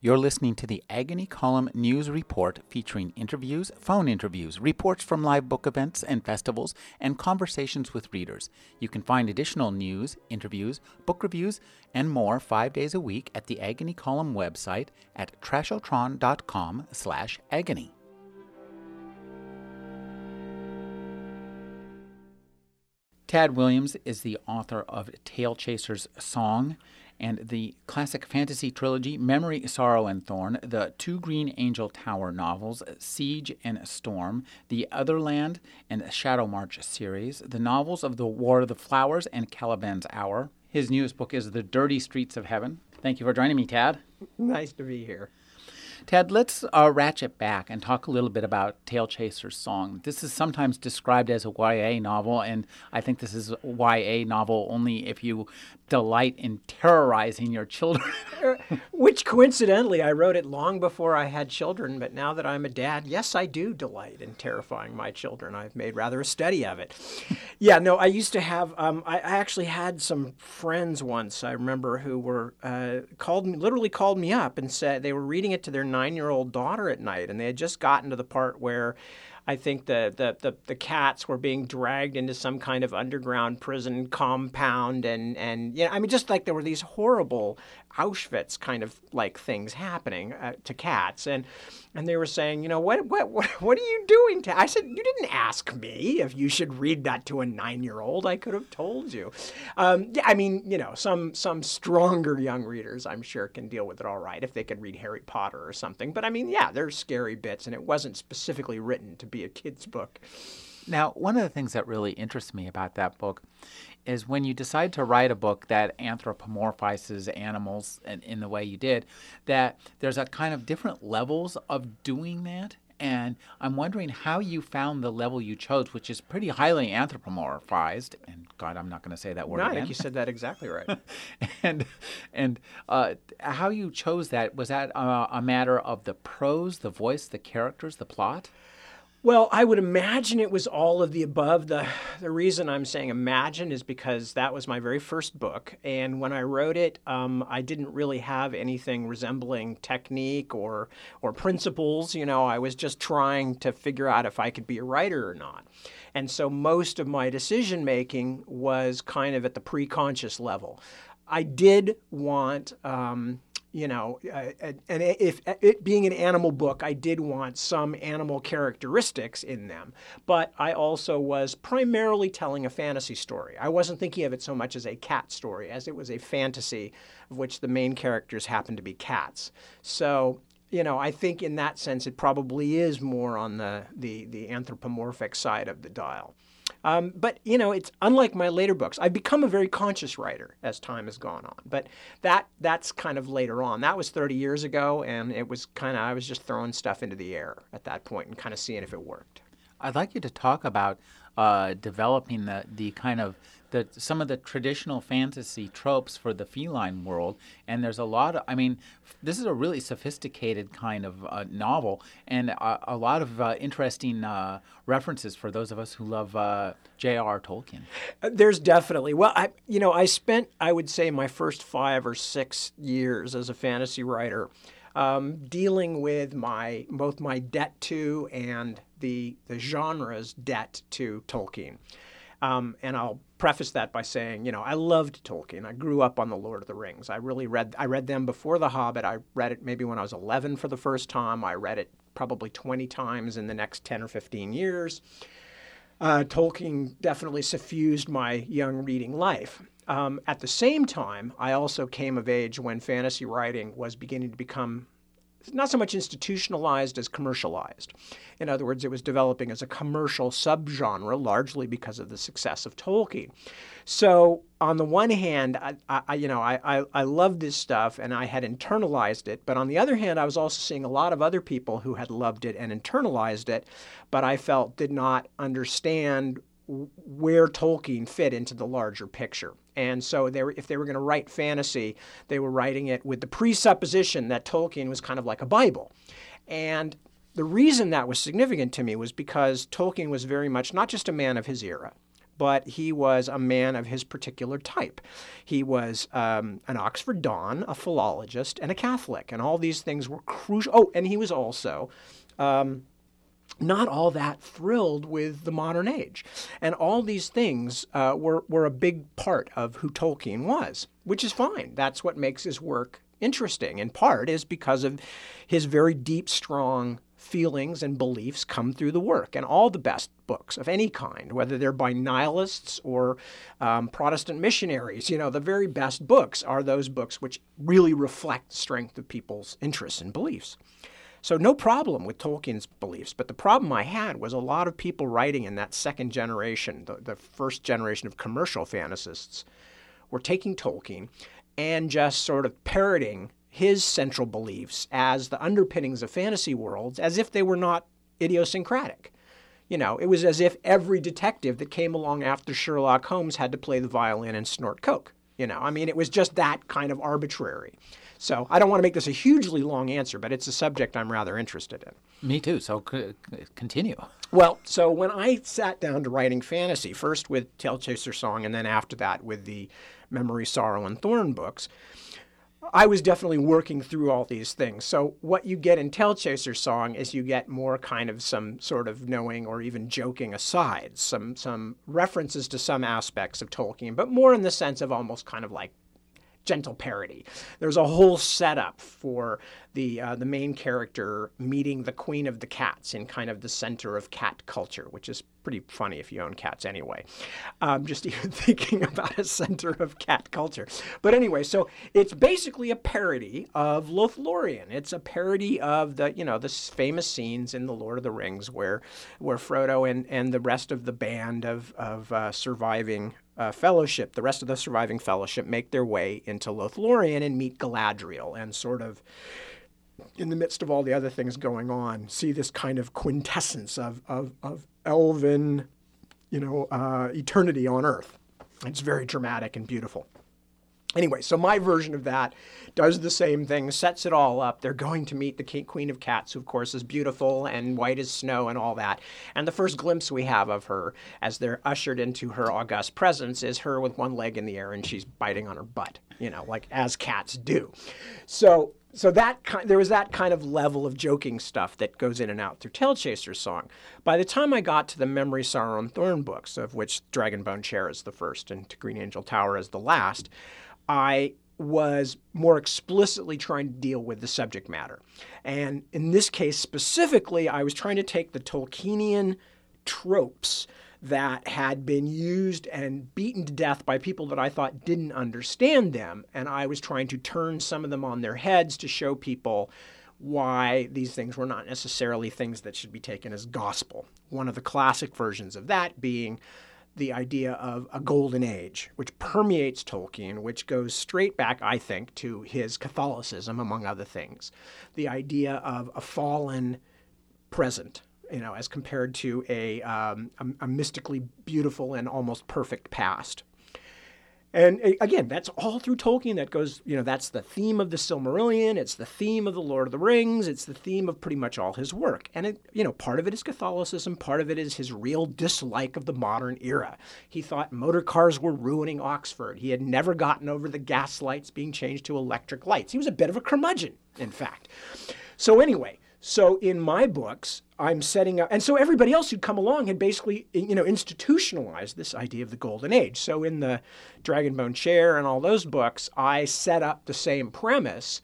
You're listening to the Agony Column News Report featuring interviews, phone interviews, reports from live book events and festivals, and conversations with readers. You can find additional news, interviews, book reviews, and more five days a week at the Agony Column website at trashotron.com slash agony. Tad Williams is the author of Tailchaser's Song and the classic fantasy trilogy Memory, Sorrow, and Thorn, the two Green Angel Tower novels Siege and Storm, the Otherland and Shadow March series, the novels of the War of the Flowers and Caliban's Hour. His newest book is The Dirty Streets of Heaven. Thank you for joining me, Tad. Nice to be here. Tad, let's uh, ratchet back and talk a little bit about Tailchaser's Song. This is sometimes described as a YA novel, and I think this is a YA novel only if you delight in terrorizing your children. Which coincidentally, I wrote it long before I had children, but now that I'm a dad, yes, I do delight in terrifying my children. I've made rather a study of it. yeah, no, I used to have, um, I, I, actually had some friends once, I remember, who were uh, called me, literally called me up and said they were reading it to their nine year old daughter at night, and they had just gotten to the part where I think the, the, the, the, cats were being dragged into some kind of underground prison compound. And, and you know, I mean, just like there were these horrible Auschwitz kind of like things happening uh, to cats. And, and they were saying, you know, what, what, what, are you doing? To? I said, you didn't ask me if you should read that to a nine year old. I could have told you. Um, yeah, I mean, you know, some, some stronger young readers, I'm sure, can deal with it all right if they could read Harry Potter or something. But I mean, yeah, there's scary bits, and it wasn't specifically written to be a kid's book. Now, one of the things that really interests me about that book is when you decide to write a book that anthropomorphizes animals in, in the way you did, that there's a kind of different levels of doing that. And I'm wondering how you found the level you chose, which is pretty highly anthropomorphized. And God, I'm not going to say that word. No, again. I think you said that exactly right. and and uh, how you chose that was that a, a matter of the prose, the voice, the characters, the plot? Well, I would imagine it was all of the above. The, the reason I'm saying imagine is because that was my very first book. And when I wrote it, um, I didn't really have anything resembling technique or, or principles. You know, I was just trying to figure out if I could be a writer or not. And so most of my decision making was kind of at the pre-conscious level. I did want um, you know, uh, and if it being an animal book, I did want some animal characteristics in them, but I also was primarily telling a fantasy story. I wasn't thinking of it so much as a cat story as it was a fantasy of which the main characters happen to be cats. So you know, I think in that sense, it probably is more on the, the, the anthropomorphic side of the dial. Um, but you know, it's unlike my later books. I've become a very conscious writer as time has gone on. But that that's kind of later on. That was 30 years ago, and it was kind of I was just throwing stuff into the air at that point and kind of seeing if it worked. I'd like you to talk about uh, developing the the kind of the some of the traditional fantasy tropes for the feline world, and there's a lot of. I mean, this is a really sophisticated kind of uh, novel, and a, lot of uh, interesting uh, references for those of us who love uh, J.R.R. Tolkien. Uh, there's definitely. Well, I you know I spent I would say my first five or six years as a fantasy writer. Um, dealing with my both my debt to and the the genre's debt to Tolkien. Um, and I'll preface that by saying, you know, I loved Tolkien. I grew up on the Lord of the Rings. I really read I read them before The Hobbit. I read it maybe when I was 11 for the first time. I read it probably 20 times in the next 10 or 15 years. Uh, Tolkien definitely suffused my young reading life. Um, at the same time, I also came of age when fantasy writing was beginning to become not so much institutionalized as commercialized. In other words, it was developing as a commercial subgenre, largely because of the success of Tolkien. So, on the one hand, I, I you know, I, I, I loved this stuff and I had internalized it. But on the other hand, I was also seeing a lot of other people who had loved it and internalized it, but I felt did not understand where Tolkien fit into the larger picture. And so they were, if they were going to write fantasy, they were writing it with the presupposition that Tolkien was kind of like a Bible. And the reason that was significant to me was because Tolkien was very much not just a man of his era, but he was a man of his particular type. He was um, an Oxford Don, a philologist, and a Catholic, and all these things were crucial. Oh, and he was also. Um, not all that thrilled with the modern age. And all these things uh, were, were a big part of who Tolkien was, which is fine. That's what makes his work interesting, in part, is because of his very deep, strong feelings and beliefs come through the work. And all the best books of any kind, whether they're by nihilists or um, Protestant missionaries, you know, the very best books are those books which really reflect the strength of people's interests and beliefs. So, no problem with Tolkien's beliefs, but the problem I had was a lot of people writing in that second generation, the, the first generation of commercial fantasists, were taking Tolkien and just sort of parroting his central beliefs as the underpinnings of fantasy worlds as if they were not idiosyncratic. You know, it was as if every detective that came along after Sherlock Holmes had to play the violin and snort coke. You know, I mean, it was just that kind of arbitrary. So I don't want to make this a hugely long answer, but it's a subject I'm rather interested in. Me too. So c- continue. Well, so when I sat down to writing fantasy, first with Tailchaser Song, and then after that with the Memory, Sorrow, and Thorn books, I was definitely working through all these things. So what you get in Tailchaser Song is you get more kind of some sort of knowing or even joking asides, some some references to some aspects of Tolkien, but more in the sense of almost kind of like gentle parody. There's a whole setup for the uh, the main character meeting the queen of the cats in kind of the center of cat culture, which is pretty funny if you own cats anyway. Um, just even thinking about a center of cat culture. But anyway, so it's basically a parody of Lothlorien. It's a parody of the you know the famous scenes in the Lord of the Rings where where Frodo and and the rest of the band of of uh, surviving uh, fellowship, the rest of the surviving fellowship, make their way into Lothlorien and meet Galadriel and sort of, in the midst of all the other things going on, see this kind of quintessence of, of, of elven, you know, uh, eternity on Earth. It's very dramatic and beautiful. Anyway, so my version of that does the same thing, sets it all up. They're going to meet the Queen of Cats, who, of course, is beautiful and white as snow and all that. And the first glimpse we have of her as they're ushered into her august presence is her with one leg in the air and she's biting on her butt, you know, like as cats do. So so that there was that kind of level of joking stuff that goes in and out through Tailchaser's song. By the time I got to the Memory, Sorrow, and Thorn books, of which Dragonbone Chair is the first and To Green Angel Tower is the last, I was more explicitly trying to deal with the subject matter. And in this case specifically, I was trying to take the Tolkienian tropes that had been used and beaten to death by people that I thought didn't understand them. And I was trying to turn some of them on their heads to show people why these things were not necessarily things that should be taken as gospel. One of the classic versions of that being the idea of a golden age, which permeates Tolkien, which goes straight back, I think, to his Catholicism, among other things. The idea of a fallen present, you know, as compared to a, um, a, a mystically beautiful and almost perfect past. And eh, again, that's all through Tolkien. That goes, you know, that's the theme of the Silmarillion. It's the theme of the Lord of the Rings. It's the theme of pretty much all his work. And it, you know, part of it is Catholicism. Part of it is his real dislike of the modern era. He thought motor cars were ruining Oxford. He had never gotten over the gas lights being changed to electric lights. He was a bit of a curmudgeon, in fact. So anyway, so in my books, I'm setting up, and so everybody else who'd come along had basically, you know, institutionalized this idea of the golden age. So in the Dragonbone Chair and all those books, I set up the same premise,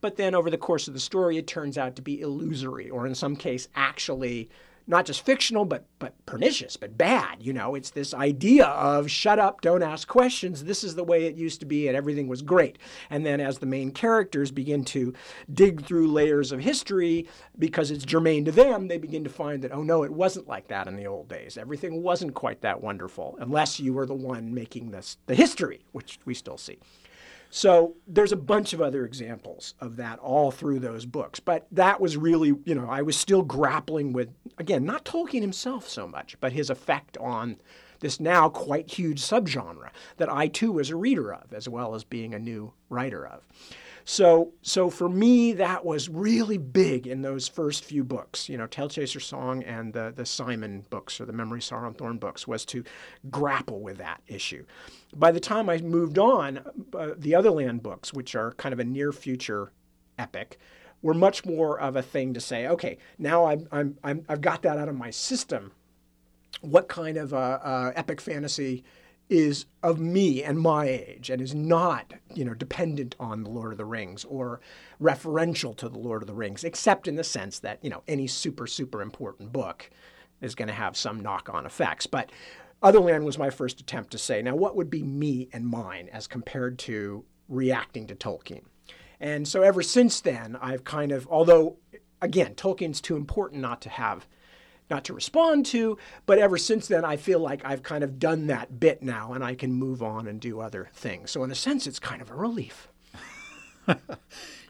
but then over the course of the story, it turns out to be illusory, or in some case, actually not just fictional, but but pernicious, but bad. You know, it's this idea of shut up, don't ask questions. This is the way it used to be, and everything was great. And then as the main characters begin to dig through layers of history because it's germane to them, they begin to find that oh no, it wasn't like that in the old days. Everything wasn't quite that wonderful, unless you were the one making this the history, which we still see. So there's a bunch of other examples of that all through those books. But that was really, you know, I was still grappling with, again, not Tolkien himself so much, but his effect on this now quite huge subgenre that I too was a reader of, as well as being a new writer of. So, so for me, that was really big in those first few books, you know, Tailchaser Song and the, the Simon books or the Memory Sorrow and Thorn books, was to grapple with that issue. By the time I moved on, uh, the Otherland books, which are kind of a near future epic, were much more of a thing to say, okay, now I'm, I'm, I'm, I've got that out of my system. What kind of uh, uh, epic fantasy is of me and my age and is not, you know, dependent on the Lord of the Rings or referential to the Lord of the Rings, except in the sense that, you know, any super, super important book is going to have some knock-on effects. But Otherland was my first attempt to say, now what would be me and mine as compared to reacting to Tolkien? And so ever since then, I've kind of, although again, Tolkien's too important not to have not to respond to. But ever since then, I feel like I've kind of done that bit now and I can move on and do other things. So, in a sense, it's kind of a relief.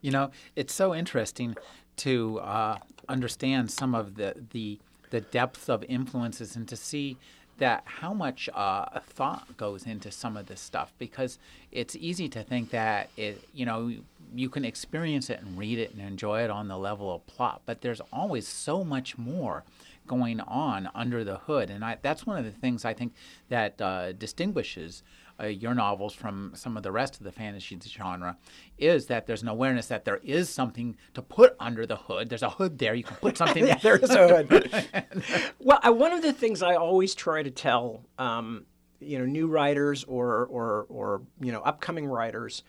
you know, it's so interesting to uh, understand some of the, the, the depth of influences and to see that how much uh, thought goes into some of this stuff because it's easy to think that it you know you can experience it and read it and enjoy it on the level of plot but there's always so much more going on under the hood. And I, that's one of the things I think that uh, distinguishes uh, your novels from some of the rest of the fantasy genre is that there's an awareness that there is something to put under the hood. There's a hood there. You can put something yeah, there is a hood. well, I, one of the things I always try to tell, um, you know, new writers or, or, or, you know, upcoming writers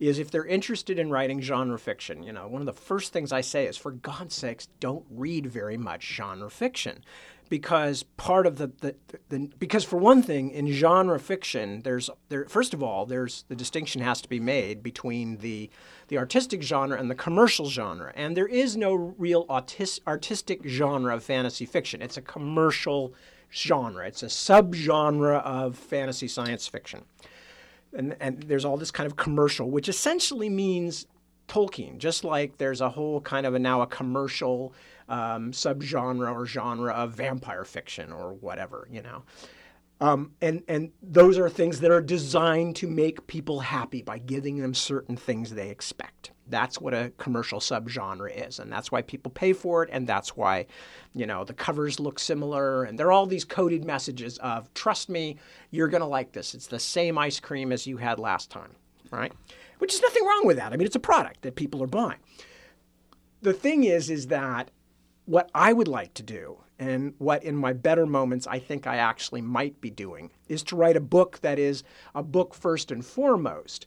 is if they're interested in writing genre fiction, you know, one of the first things I say is, for God's sakes, don't read very much genre fiction. Because part of the, the, the, because for one thing, in genre fiction, there's there first of all, there's the distinction has to be made between the the artistic genre and the commercial genre, and there is no real autis, artistic genre of fantasy fiction. It's a commercial genre. It's a subgenre of fantasy science fiction and, and there's all this kind of commercial, which essentially means Tolkien, just like there's a whole kind of a, now a commercial um, subgenre or genre of vampire fiction or whatever, you know. Um, and and those are things that are designed to make people happy by giving them certain things they expect. That's what a commercial subgenre is, and that's why people pay for it, and that's why, you know, the covers look similar, and there are all these coded messages of "Trust me, you're going to like this. It's the same ice cream as you had last time," right? Which is nothing wrong with that. I mean, it's a product that people are buying. The thing is, is that what I would like to do, and what in my better moments I think I actually might be doing, is to write a book that is a book first and foremost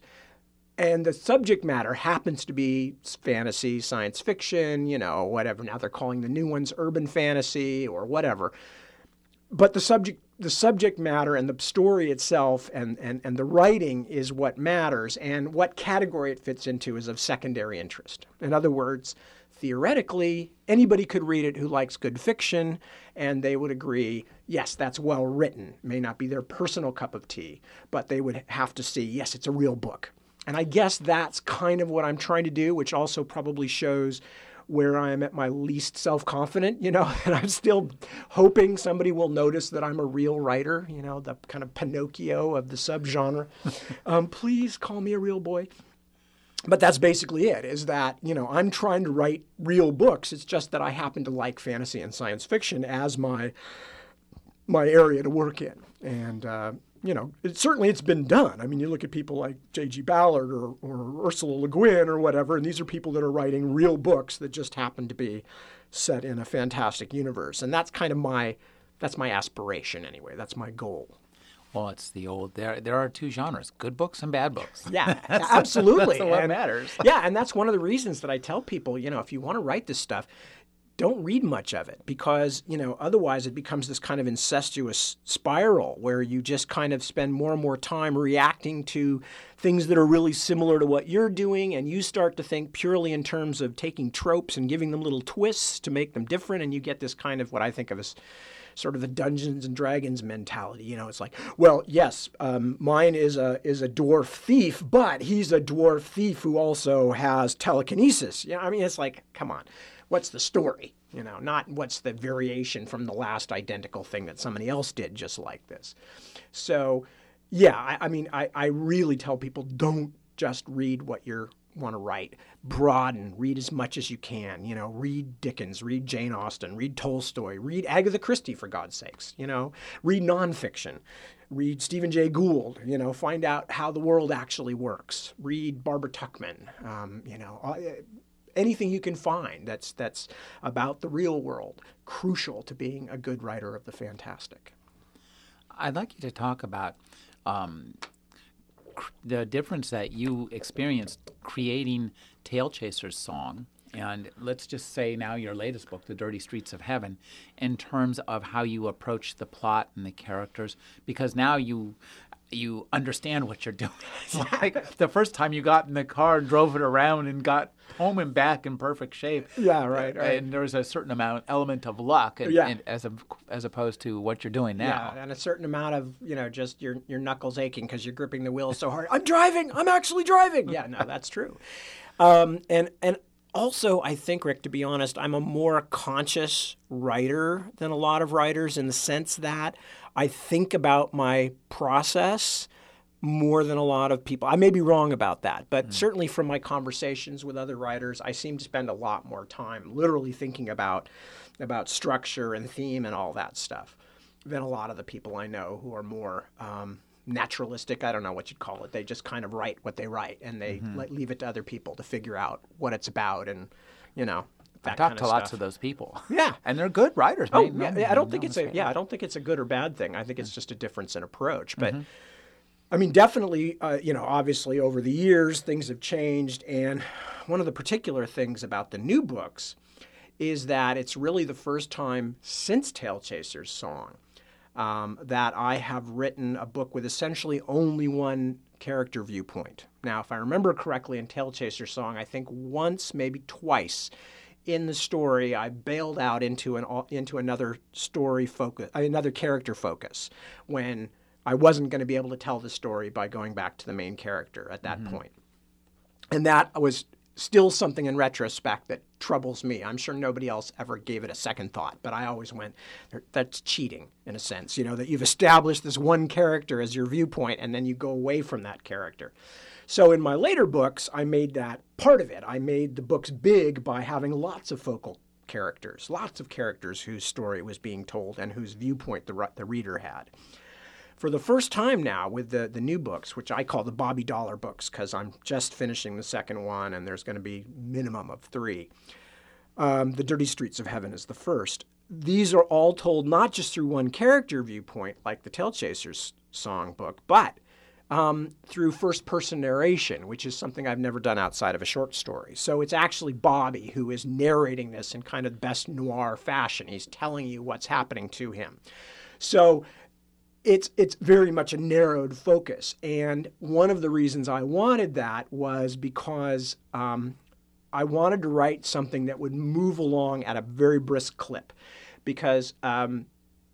and the subject matter happens to be fantasy, science fiction, you know, whatever. Now they're calling the new ones urban fantasy or whatever. But the subject the subject matter and the story itself and, and, and the writing is what matters, and what category it fits into is of secondary interest. In other words, theoretically, anybody could read it who likes good fiction, and they would agree, yes, that's well written. May not be their personal cup of tea, but they would have to see, yes, it's a real book. And I guess that's kind of what I'm trying to do, which also probably shows where I am at my least self confident, you know, and I'm still hoping somebody will notice that I'm a real writer, you know, the kind of Pinocchio of the subgenre. um, please call me a real boy. But that's basically it is that, you know, I'm trying to write real books. It's just that I happen to like fantasy and science fiction as my my area to work in. And, uh, you know, it, certainly it's been done. I mean, you look at people like J.G. Ballard or, or Ursula Le Guin or whatever, and these are people that are writing real books that just happen to be set in a fantastic universe. And that's kind of my, that's my aspiration anyway. That's my goal. Well, it's the old. There, there are two genres: good books and bad books. Yeah, absolutely. that's what and, matters. yeah, and that's one of the reasons that I tell people, you know, if you want to write this stuff, don't read much of it because you know otherwise it becomes this kind of incestuous spiral where you just kind of spend more and more time reacting to things that are really similar to what you're doing and you start to think purely in terms of taking tropes and giving them little twists to make them different and you get this kind of what i think of as sort of the Dungeons and Dragons mentality. You know, it's like, well, yes, um, mine is a is a dwarf thief, but he's a dwarf thief who also has telekinesis. Yeah, I mean, it's like, come on what's the story? You know, not what's the variation from the last identical thing that somebody else did just like this. So, yeah, I, I mean, I, I really tell people don't just read what you want to write. Broaden, read as much as you can. You know, read Dickens, read Jane Austen, read Tolstoy, read Agatha Christie, for God's sakes. You know, read nonfiction read Stephen Jay Gould, you know, find out how the world actually works. Read Barbara Tuchman. um, you know, uh, anything you can find that's that's about the real world, crucial to being a good writer of the fantastic. I'd like you to talk about um, cr- the difference that you experienced creating Tailchaser's song and let's just say now your latest book, The Dirty Streets of Heaven, in terms of how you approach the plot and the characters, because now you you understand what you're doing. Like the first time you got in the car and drove it around and got home and back in perfect shape. Yeah, right. right. And there's a certain amount element of luck, and, Yeah. and as a, as opposed to what you're doing now. Yeah, and a certain amount of you know just your your knuckles aching because you're gripping the wheel so hard. I'm driving. I'm actually driving. Yeah, no, that's true. Um, and and also, I think Rick, to be honest, I'm a more conscious writer than a lot of writers in the sense that I think about my process more than a lot of people. I may be wrong about that, but certainly from my conversations with other writers, I seem to spend a lot more time literally thinking about about structure and theme and all that stuff than a lot of the people I know who are more um, naturalistic. I don't know what you'd call it. They just kind of write what they write, and they let, leave it to other people to figure out what it's about, and you know. I talk to lots stuff. of those people. Yeah. and they're good writers. Oh, yeah, I don't think it's a yeah, I don't think it's a good or bad thing. I think it's just a difference in approach. But Mm-hmm. I mean, definitely, uh, you know, obviously over the years things have changed, and one of the particular things about the new books is that it's really the first time since Tailchaser's song um, that I have written a book with essentially only one character viewpoint. Now, if I remember correctly in Tailchaser's song, I think once, maybe twice, in the story, I bailed out into an into another story focus, another character focus, when I wasn't going to be able to tell the story by going back to the main character at that mm-hmm. point. And that was still something in retrospect that troubles me. I'm sure nobody else ever gave it a second thought, but I always went, that's cheating in a sense, you know, that you've established this one character as your viewpoint and then you go away from that character. So in my later books, I made that part of it. I made the books big by having lots of focal characters, lots of characters whose story was being told and whose viewpoint the, the reader had for the first time now with the, the new books, which I call the Bobby Dollar books because I'm just finishing the second one and there's going to be minimum of three. Um, the Dirty Streets of Heaven is the first. These are all told not just through one character viewpoint, like the Tailchaser's song book, but um, through first person narration, which is something I've never done outside of a short story. So it's actually Bobby who is narrating this in kind of the best noir fashion. He's telling you what's happening to him. So it's it's very much a narrowed focus. And one of the reasons I wanted that was because um, I wanted to write something that would move along at a very brisk clip, because um,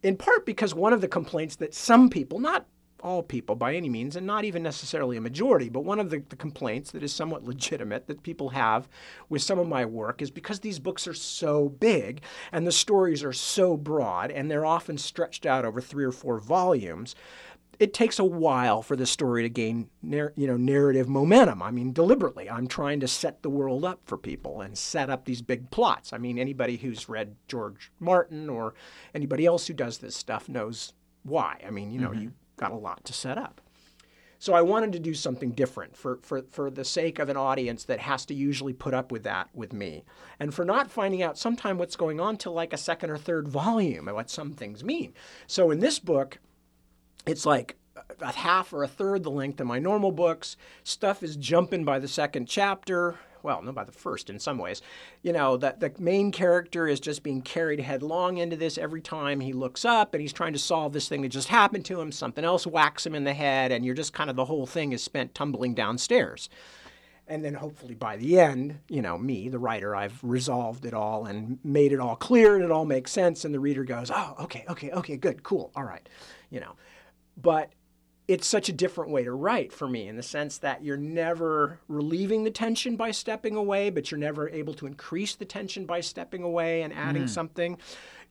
in part because one of the complaints that some people, not all people by any means, and not even necessarily a majority, but one of the, the, complaints that is somewhat legitimate that people have with some of my work is because these books are so big and the stories are so broad and they're often stretched out over three or four volumes. It takes a while for the story to gain, you know, narrative momentum. I mean, deliberately, I'm trying to set the world up for people and set up these big plots. I mean, anybody who's read George Martin or anybody else who does this stuff knows why. I mean, you know, mm-hmm. you got a lot to set up. So I wanted to do something different for, for, for the sake of an audience that has to usually put up with that with me. And for not finding out sometime what's going on till like a second or third volume and what some things mean. So in this book, it's like a half or a third the length of my normal books. Stuff is jumping by the second chapter. Well, no, by the first in some ways. You know, that the main character is just being carried headlong into this every time he looks up and he's trying to solve this thing that just happened to him. Something else whacks him in the head, and you're just kind of the whole thing is spent tumbling downstairs. And then hopefully by the end, you know, me, the writer, I've resolved it all and made it all clear and it all makes sense. And the reader goes, oh, okay, okay, okay, good, cool, all right, you know. But it's such a different way to write for me in the sense that you're never relieving the tension by stepping away, but you're never able to increase the tension by stepping away and adding mm. something.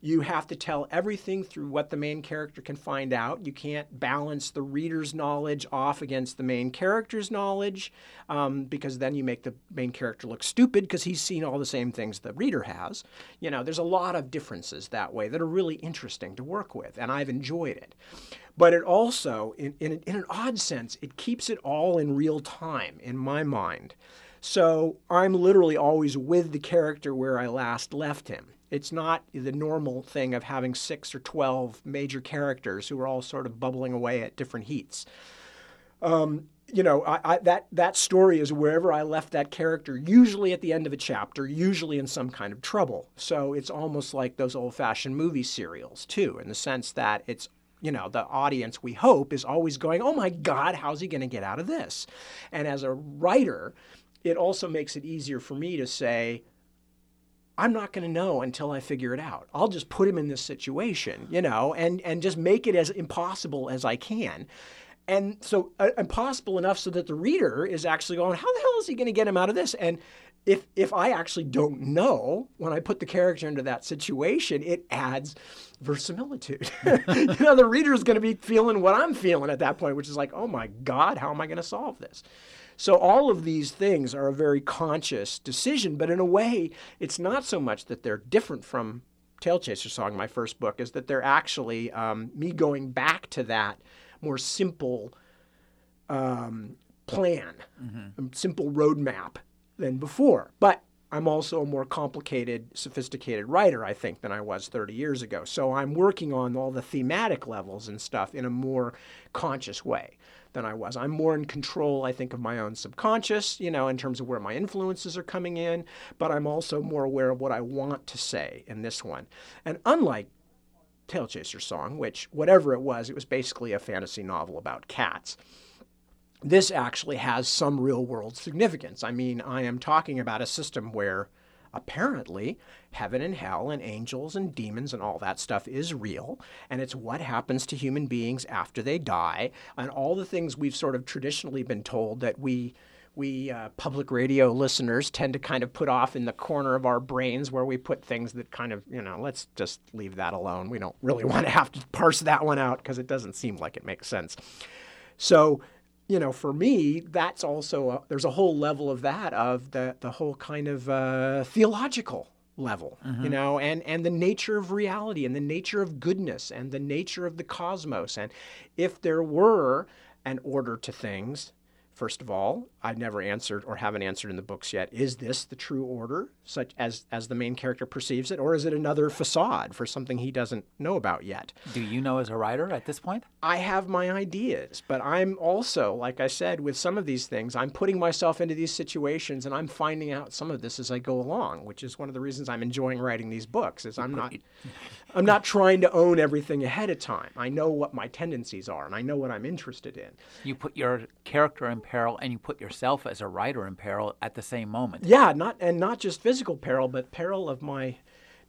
You have to tell everything through what the main character can find out. You can't balance the reader's knowledge off against the main character's knowledge um, because then you make the main character look stupid because he's seen all the same things the reader has. You know, there's a lot of differences that way that are really interesting to work with, and I've enjoyed it. But it also, in, in, in an odd sense, it keeps it all in real time in my mind. So I'm literally always with the character where I last left him. It's not the normal thing of having six or 12 major characters who are all sort of bubbling away at different heats. Um, you know, I, I, that that story is wherever I left that character, usually at the end of a chapter, usually in some kind of trouble. So it's almost like those old-fashioned movie serials too, in the sense that it's you know the audience we hope is always going, oh my God, how's he going to get out of this? And as a writer, it also makes it easier for me to say, I'm not going to know until I figure it out. I'll just put him in this situation, you know, and and just make it as impossible as I can. And so uh, impossible enough so that the reader is actually going, how the hell is he going to get him out of this? And if if I actually don't know when I put the character into that situation, it adds verisimilitude. you know, the reader is going to be feeling what I'm feeling at that point, which is like, oh my God, how am I going to solve this? So all of these things are a very conscious decision, but in a way, it's not so much that they're different from Tailchaser Song, my first book, is that they're actually um, me going back to that more simple um, plan, mm-hmm. simple roadmap than before. But I'm also a more complicated, sophisticated writer, I think, than I was 30 years ago. So I'm working on all the thematic levels and stuff in a more conscious way than I was. I'm more in control, I think, of my own subconscious, you know, in terms of where my influences are coming in, but I'm also more aware of what I want to say in this one. And unlike Tailchaser Song, which, whatever it was, it was basically a fantasy novel about cats this actually has some real world significance. I mean, I am talking about a system where apparently heaven and hell and angels and demons and all that stuff is real and it's what happens to human beings after they die and all the things we've sort of traditionally been told that we we uh, public radio listeners tend to kind of put off in the corner of our brains where we put things that kind of you know let's just leave that alone we don't really want to have to parse that one out because it doesn't seem like it makes sense so you know, for me, that's also a, there's a whole level of that of the the whole kind of uh, theological level, mm-hmm. you know, and and the nature of reality and the nature of goodness and the nature of the cosmos, and if there were an order to things, First of all, I've never answered or haven't answered in the books yet. Is this the true order, such as as the main character perceives it, or is it another facade for something he doesn't know about yet? Do you know as a writer at this point? I have my ideas, but I'm also, like I said, with some of these things, I'm putting myself into these situations and I'm finding out some of this as I go along, which is one of the reasons I'm enjoying writing these books. Is I'm not I'm not trying to own everything ahead of time. I know what my tendencies are and I know what I'm interested in. You put your character in peril and you put yourself as a writer in peril at the same moment. Yeah, not and not just physical peril, but peril of my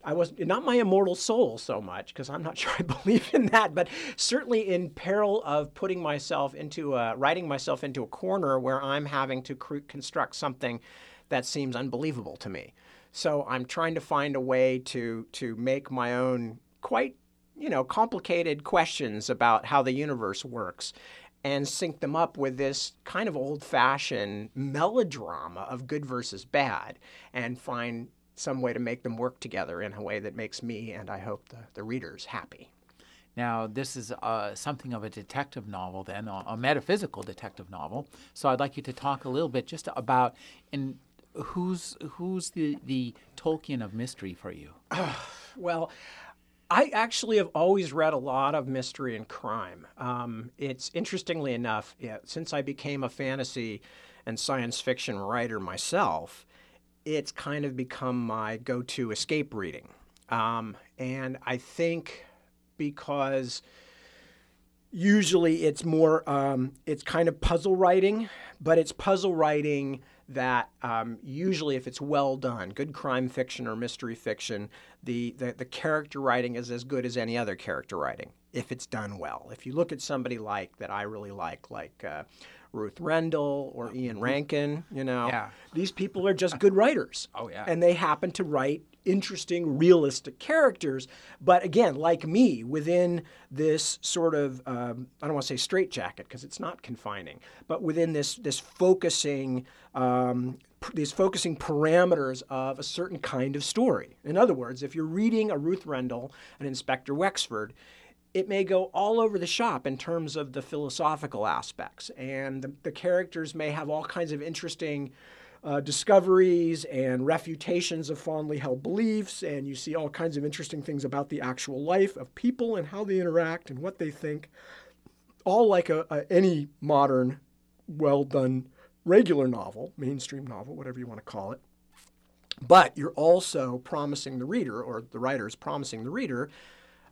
I was not my immortal soul so much because I'm not sure I believe in that, but certainly in peril of putting myself into a, writing myself into a corner where I'm having to cr- construct something that seems unbelievable to me. So I'm trying to find a way to to make my own quite you know complicated questions about how the universe works and sync them up with this kind of old-fashioned melodrama of good versus bad and find some way to make them work together in a way that makes me and I hope the, the readers happy. Now, this is uh, something of a detective novel, then, a metaphysical detective novel. So I'd like you to talk a little bit just about in who's who's the the Tolkien of mystery for you? well, I actually have always read a lot of mystery and crime. Um, it's interestingly enough, yeah, since I became a fantasy and science fiction writer myself, it's kind of become my go-to escape reading. Um, and I think because usually it's more um, it's kind of puzzle writing, but it's puzzle writing that um, usually, if it's well done, good crime fiction or mystery fiction, the, the, the character writing is as good as any other character writing if it's done well. If you look at somebody like that I really like, like uh, Ruth Rendell or Ian Rankin, you know, Yeah. these people are just good writers. Oh, yeah. And they happen to write interesting, realistic characters. But again, like me, within this sort of um, I don't want to say straitjacket because it's not confining, but within this this focusing. Um, these focusing parameters of a certain kind of story. In other words, if you're reading a Ruth Rendell, an Inspector Wexford, it may go all over the shop in terms of the philosophical aspects, and the, the characters may have all kinds of interesting uh, discoveries and refutations of fondly held beliefs, and you see all kinds of interesting things about the actual life of people and how they interact and what they think. All like a, a any modern, well done regular novel, mainstream novel, whatever you want to call it. But you're also promising the reader, or the writer is promising the reader,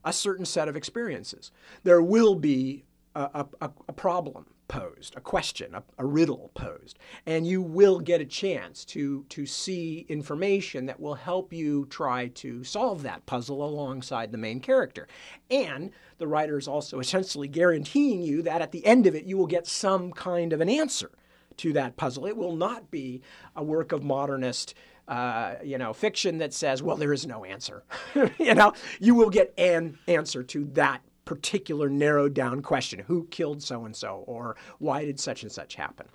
a certain set of experiences. There will be a, a, a problem posed, a question, a, a riddle posed, and you will get a chance to, to see information that will help you try to solve that puzzle alongside the main character. And the writer is also essentially guaranteeing you that at the end of it, you will get some kind of an answer to that puzzle. It will not be a work of modernist uh, you know, fiction that says, well, there is no answer. you know, you will get an answer to that particular narrowed down question who killed so and so, or why did such and such happen?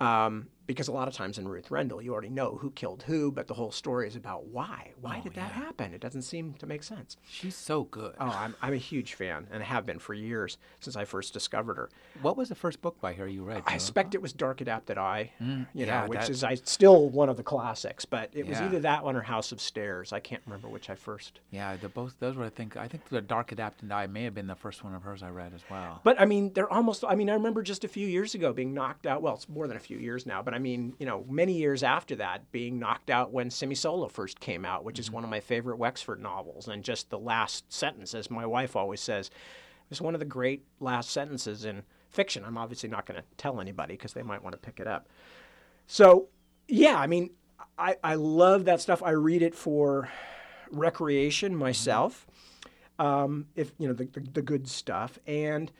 Um, because a lot of times in Ruth Rendell, you already know who killed who, but the whole story is about why. Why did that happen? It doesn't seem to make sense. She's so good. Oh, I'm, I'm a huge fan and have been for years since I first discovered her. What was the first book by her you read? I suspect it was Dark Adapted Eye, you Mm, yeah, which that- is I, still one of the classics, but it was either that one or House of Stairs. I can't remember which I first. Yeah, the both those were I think I think the Dark Adapted Eye may have been the first one of hers I read as well. But I mean, they're almost. I mean, I remember just a few years ago being knocked out. Well, it's more than a few years now, but I mean, you know, many years after that, being knocked out when Simisola first came out, which is one of my favorite Wexford novels. And just the last sentence, as my wife always says, is one of the great last sentences in fiction. I'm obviously not going to tell anybody because they might want to pick it up. So, yeah, I mean, I, I love that stuff. I read it for recreation myself. Um, if you know the, the, the good stuff, and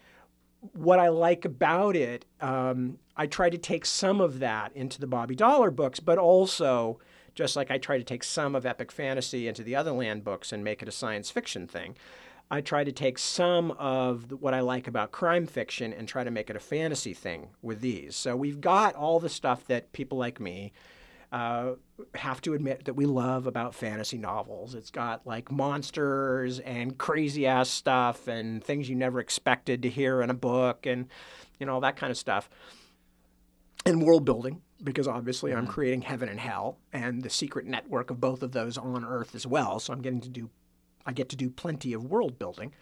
what I like about it, um, I try to take some of that into the Bobby Dollar books, but also just like I try to take some of epic fantasy into the Otherland books and make it a science fiction thing. I try to take some of what I like about crime fiction and try to make it a fantasy thing with these. So we've got all the stuff that people like me uh, have to admit that we love about fantasy novels. It's got like monsters and crazy ass stuff and things you never expected to hear in a book and you know all that kind of stuff. And world building because obviously I'm creating heaven and hell and the secret network of both of those on Earth as well. So I'm getting to do I get to do plenty of world building.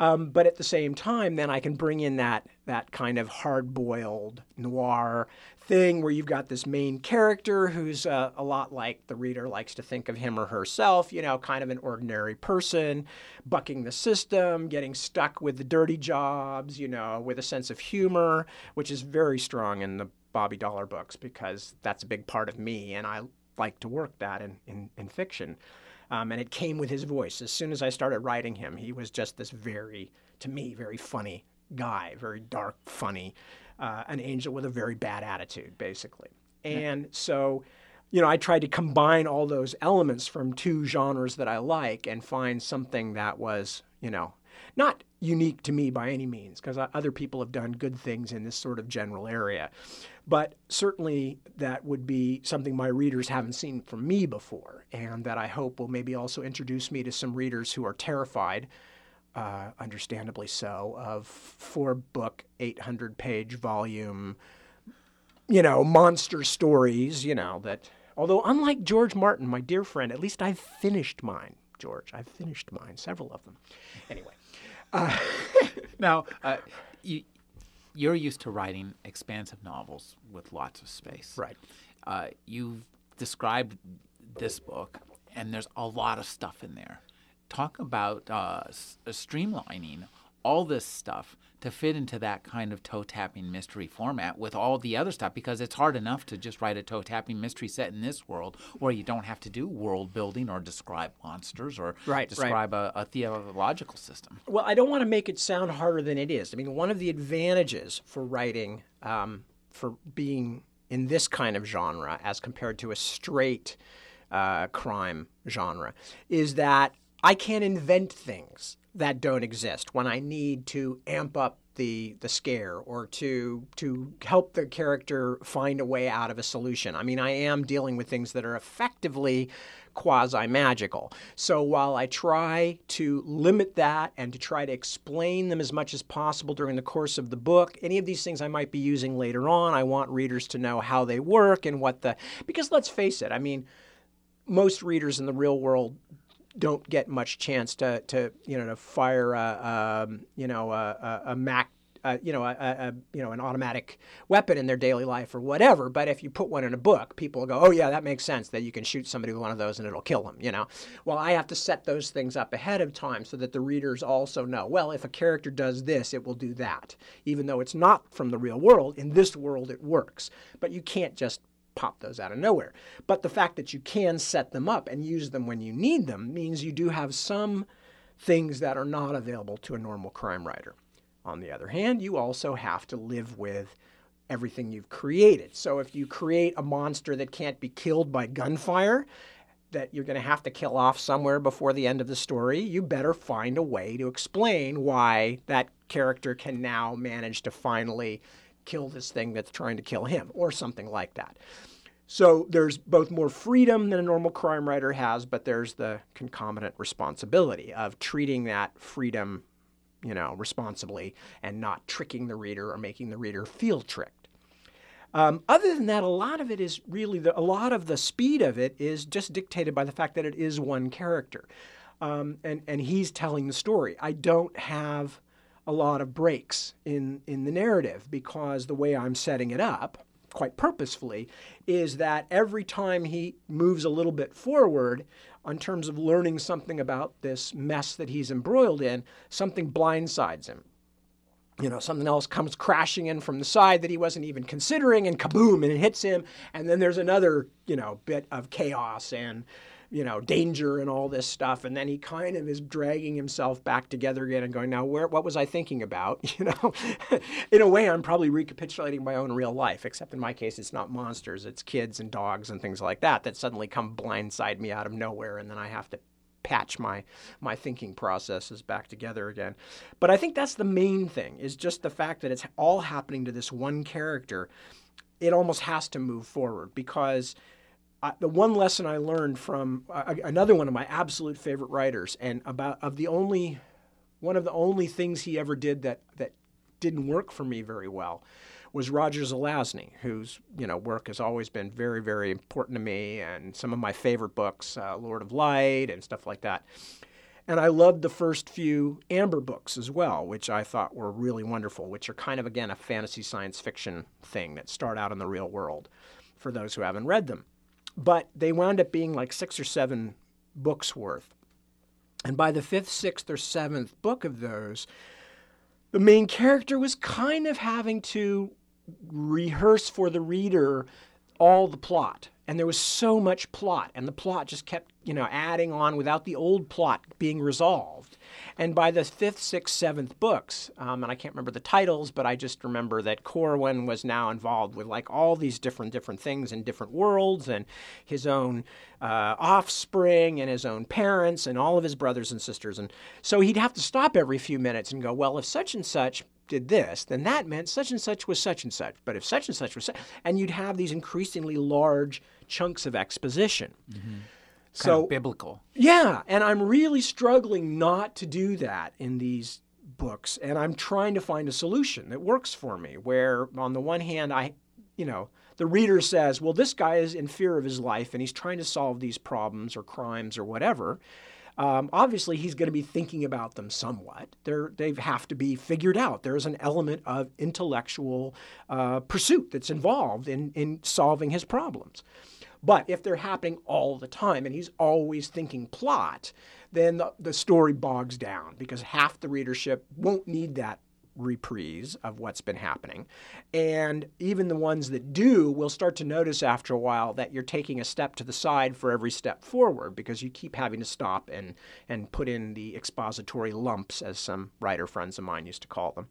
Um, but at the same time, then I can bring in that that kind of hard-boiled noir thing where you've got this main character who's uh, a lot like the reader likes to think of him or herself. You know, kind of an ordinary person, bucking the system, getting stuck with the dirty jobs. You know, with a sense of humor, which is very strong in the Bobby Dollar books because that's a big part of me, and I like to work that in in, in fiction. Um, and it came with his voice. As soon as I started writing him, he was just this very, to me, very funny guy, very dark, funny, uh, an angel with a very bad attitude, basically. And so, you know, I tried to combine all those elements from two genres that I like and find something that was, you know, not unique to me by any means, because other people have done good things in this sort of general area. But certainly that would be something my readers haven't seen from me before, and that I hope will maybe also introduce me to some readers who are terrified, uh, understandably so, of four book, 800 page volume, you know, monster stories, you know, that, although unlike George Martin, my dear friend, at least I've finished mine, George. I've finished mine, several of them. Anyway. Now, uh, you, you're used to writing expansive novels with lots of space. Right. Uh, you've described this book, and there's a lot of stuff in there. Talk about uh, s- uh, streamlining all this stuff to fit into that kind of toe tapping mystery format with all the other stuff because it's hard enough to just write a toe tapping mystery set in this world where you don't have to do world building or describe monsters or right, describe right. A, a, theological system. Well, I don't want to make it sound harder than it is. I mean, one of the advantages for writing, um, for being in this kind of genre as compared to a straight uh, crime genre, is that I can't invent things that don't exist when I need to amp up the the scare or to to help the character find a way out of a solution. I mean, I am dealing with things that are effectively quasi magical. So while I try to limit that and to try to explain them as much as possible during the course of the book, any of these things I might be using later on, I want readers to know how they work and what the because let's face it, I mean, most readers in the real world don't get much chance to, to you know to fire a, um, you know a, a, Mac uh, you know, a, a, you know, an automatic weapon in their daily life or whatever. But if you put one in a book, people go, "Oh yeah, that makes sense. That you can shoot somebody with one of those and it'll kill them." You know. Well, I have to set those things up ahead of time so that the readers also know. Well, if a character does this, it will do that, even though it's not from the real world. In this world, it works. But you can't just pop those out of nowhere. But the fact that you can set them up and use them when you need them means you do have some things that are not available to a normal crime writer. On the other hand, you also have to live with everything you've created. So if you create a monster that can't be killed by gunfire, that you're going to have to kill off somewhere before the end of the story, you better find a way to explain why that character can now manage to finally kill this thing that's trying to kill him, or something like that. So there's both more freedom than a normal crime writer has, but there's the concomitant responsibility of treating that freedom, you know, responsibly and not tricking the reader or making the reader feel tricked. Um, other than that, a lot of it is really the, a lot of the speed of it is just dictated by the fact that it is one character, um, and and he's telling the story. I don't have a lot of breaks in, in the narrative because the way I'm setting it up, quite purposefully, is that every time he moves a little bit forward, in terms of learning something about this mess that he's embroiled in, something blindsides him. You know, something else comes crashing in from the side that he wasn't even considering, and kaboom, and it hits him. And then there's another, you know, bit of chaos and you know, danger and all this stuff. And then he kind of is dragging himself back together again and going, now, where, what was I thinking about? You know, in a way, I'm probably recapitulating my own real life, except in my case, it's not monsters, it's kids and dogs and things like that that suddenly come blindside me out of nowhere. And then I have to patch my my thinking processes back together again. But I think that's the main thing is just the fact that it's all happening to this one character. It almost has to move forward because the one lesson I learned from uh, another one of my absolute favorite writers, and about of the only one of the only things he ever did that that didn't work for me very well, was Roger Zelazny, whose you know work has always been very very important to me, and some of my favorite books, uh, Lord of Light and stuff like that. And I loved the first few Amber books as well, which I thought were really wonderful, which are kind of again a fantasy science fiction thing that start out in the real world for those who haven't read them but they wound up being like six or seven books worth. And by the fifth, sixth, or seventh book of those, the main character was kind of having to rehearse for the reader all the plot. And there was so much plot, and the plot just kept, you know, adding on without the old plot being resolved. And by the fifth, sixth, seventh books, um, and I can't remember the titles, but I just remember that Corwin was now involved with like all these different different things in different worlds, and his own uh, offspring, and his own parents, and all of his brothers and sisters. And so he'd have to stop every few minutes and go, well, if such and such did this, then that meant such and such was such and such. But if such and such was such, and you'd have these increasingly large chunks of exposition. Mm-hmm so biblical. Yeah, and I'm really struggling not to do that in these books, and I'm trying to find a solution that works for me. Where on the one hand, I, you know, the reader says, well, this guy is in fear of his life, and he's trying to solve these problems or crimes or whatever. Um, obviously, he's going to be thinking about them somewhat. They're, they have to be figured out. There's an element of intellectual uh, pursuit that's involved in, in solving his problems. But if they're happening all the time and he's always thinking plot, then the, the story bogs down because half the readership won't need that reprise of what's been happening. And even the ones that do will start to notice after a while that you're taking a step to the side for every step forward because you keep having to stop and, and put in the expository lumps, as some writer friends of mine used to call them.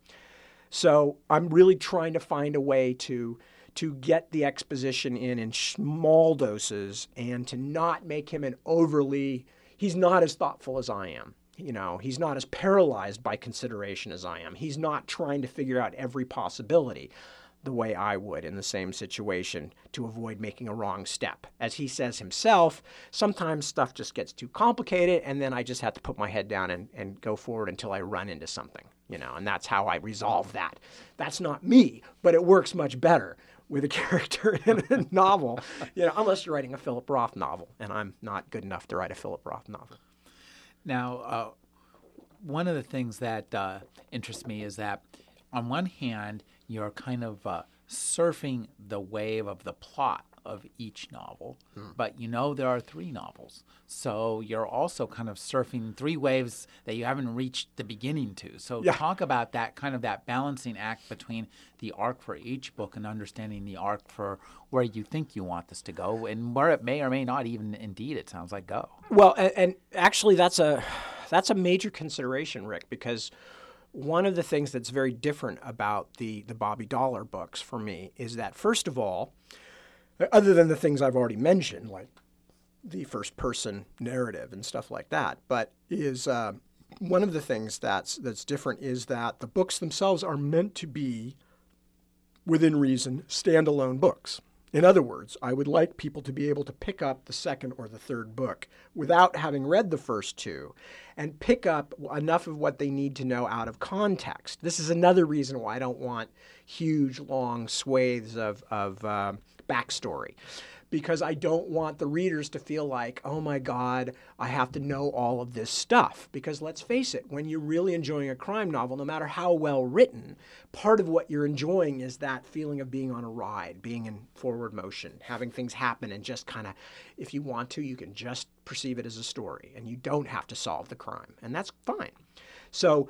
So I'm really trying to find a way to to get the exposition in in small doses and to not make him an overly he's not as thoughtful as I am. You know, he's not as paralyzed by consideration as I am. He's not trying to figure out every possibility the way I would in the same situation to avoid making a wrong step. As he says himself, sometimes stuff just gets too complicated and then I just have to put my head down and, and go forward until I run into something, you know, and that's how I resolve that. That's not me, but it works much better with a character in a novel, you know, unless you're writing a Philip Roth novel, and I'm not good enough to write a Philip Roth novel. Now, uh, one of the things that uh, interests me is that, on one hand, you're kind of uh, surfing the wave of the plot of each novel, hmm. but you know there are three novels. So you're also kind of surfing three waves that you haven't reached the beginning to. So yeah. talk about that kind of that balancing act between the arc for each book and understanding the arc for where you think you want this to go and where it may or may not even indeed it sounds like go. Well, and, and actually that's a that's a major consideration, Rick, because one of the things that's very different about the the Bobby Dollar books for me is that first of all, other than the things I've already mentioned, like the first person narrative and stuff like that, but is uh, one of the things that's that's different is that the books themselves are meant to be within reason standalone books. In other words, I would like people to be able to pick up the second or the third book without having read the first two and pick up enough of what they need to know out of context. This is another reason why I don't want huge, long swathes of, of uh, backstory because I don't want the readers to feel like, oh my God, I have to know all of this stuff. Because let's face it, when you're really enjoying a crime novel, no matter how well written, part of what you're enjoying is that feeling of being on a ride, being in forward motion, having things happen, and just kind of, if you want to, you can just perceive it as a story and you don't have to solve the crime. And that's fine. So,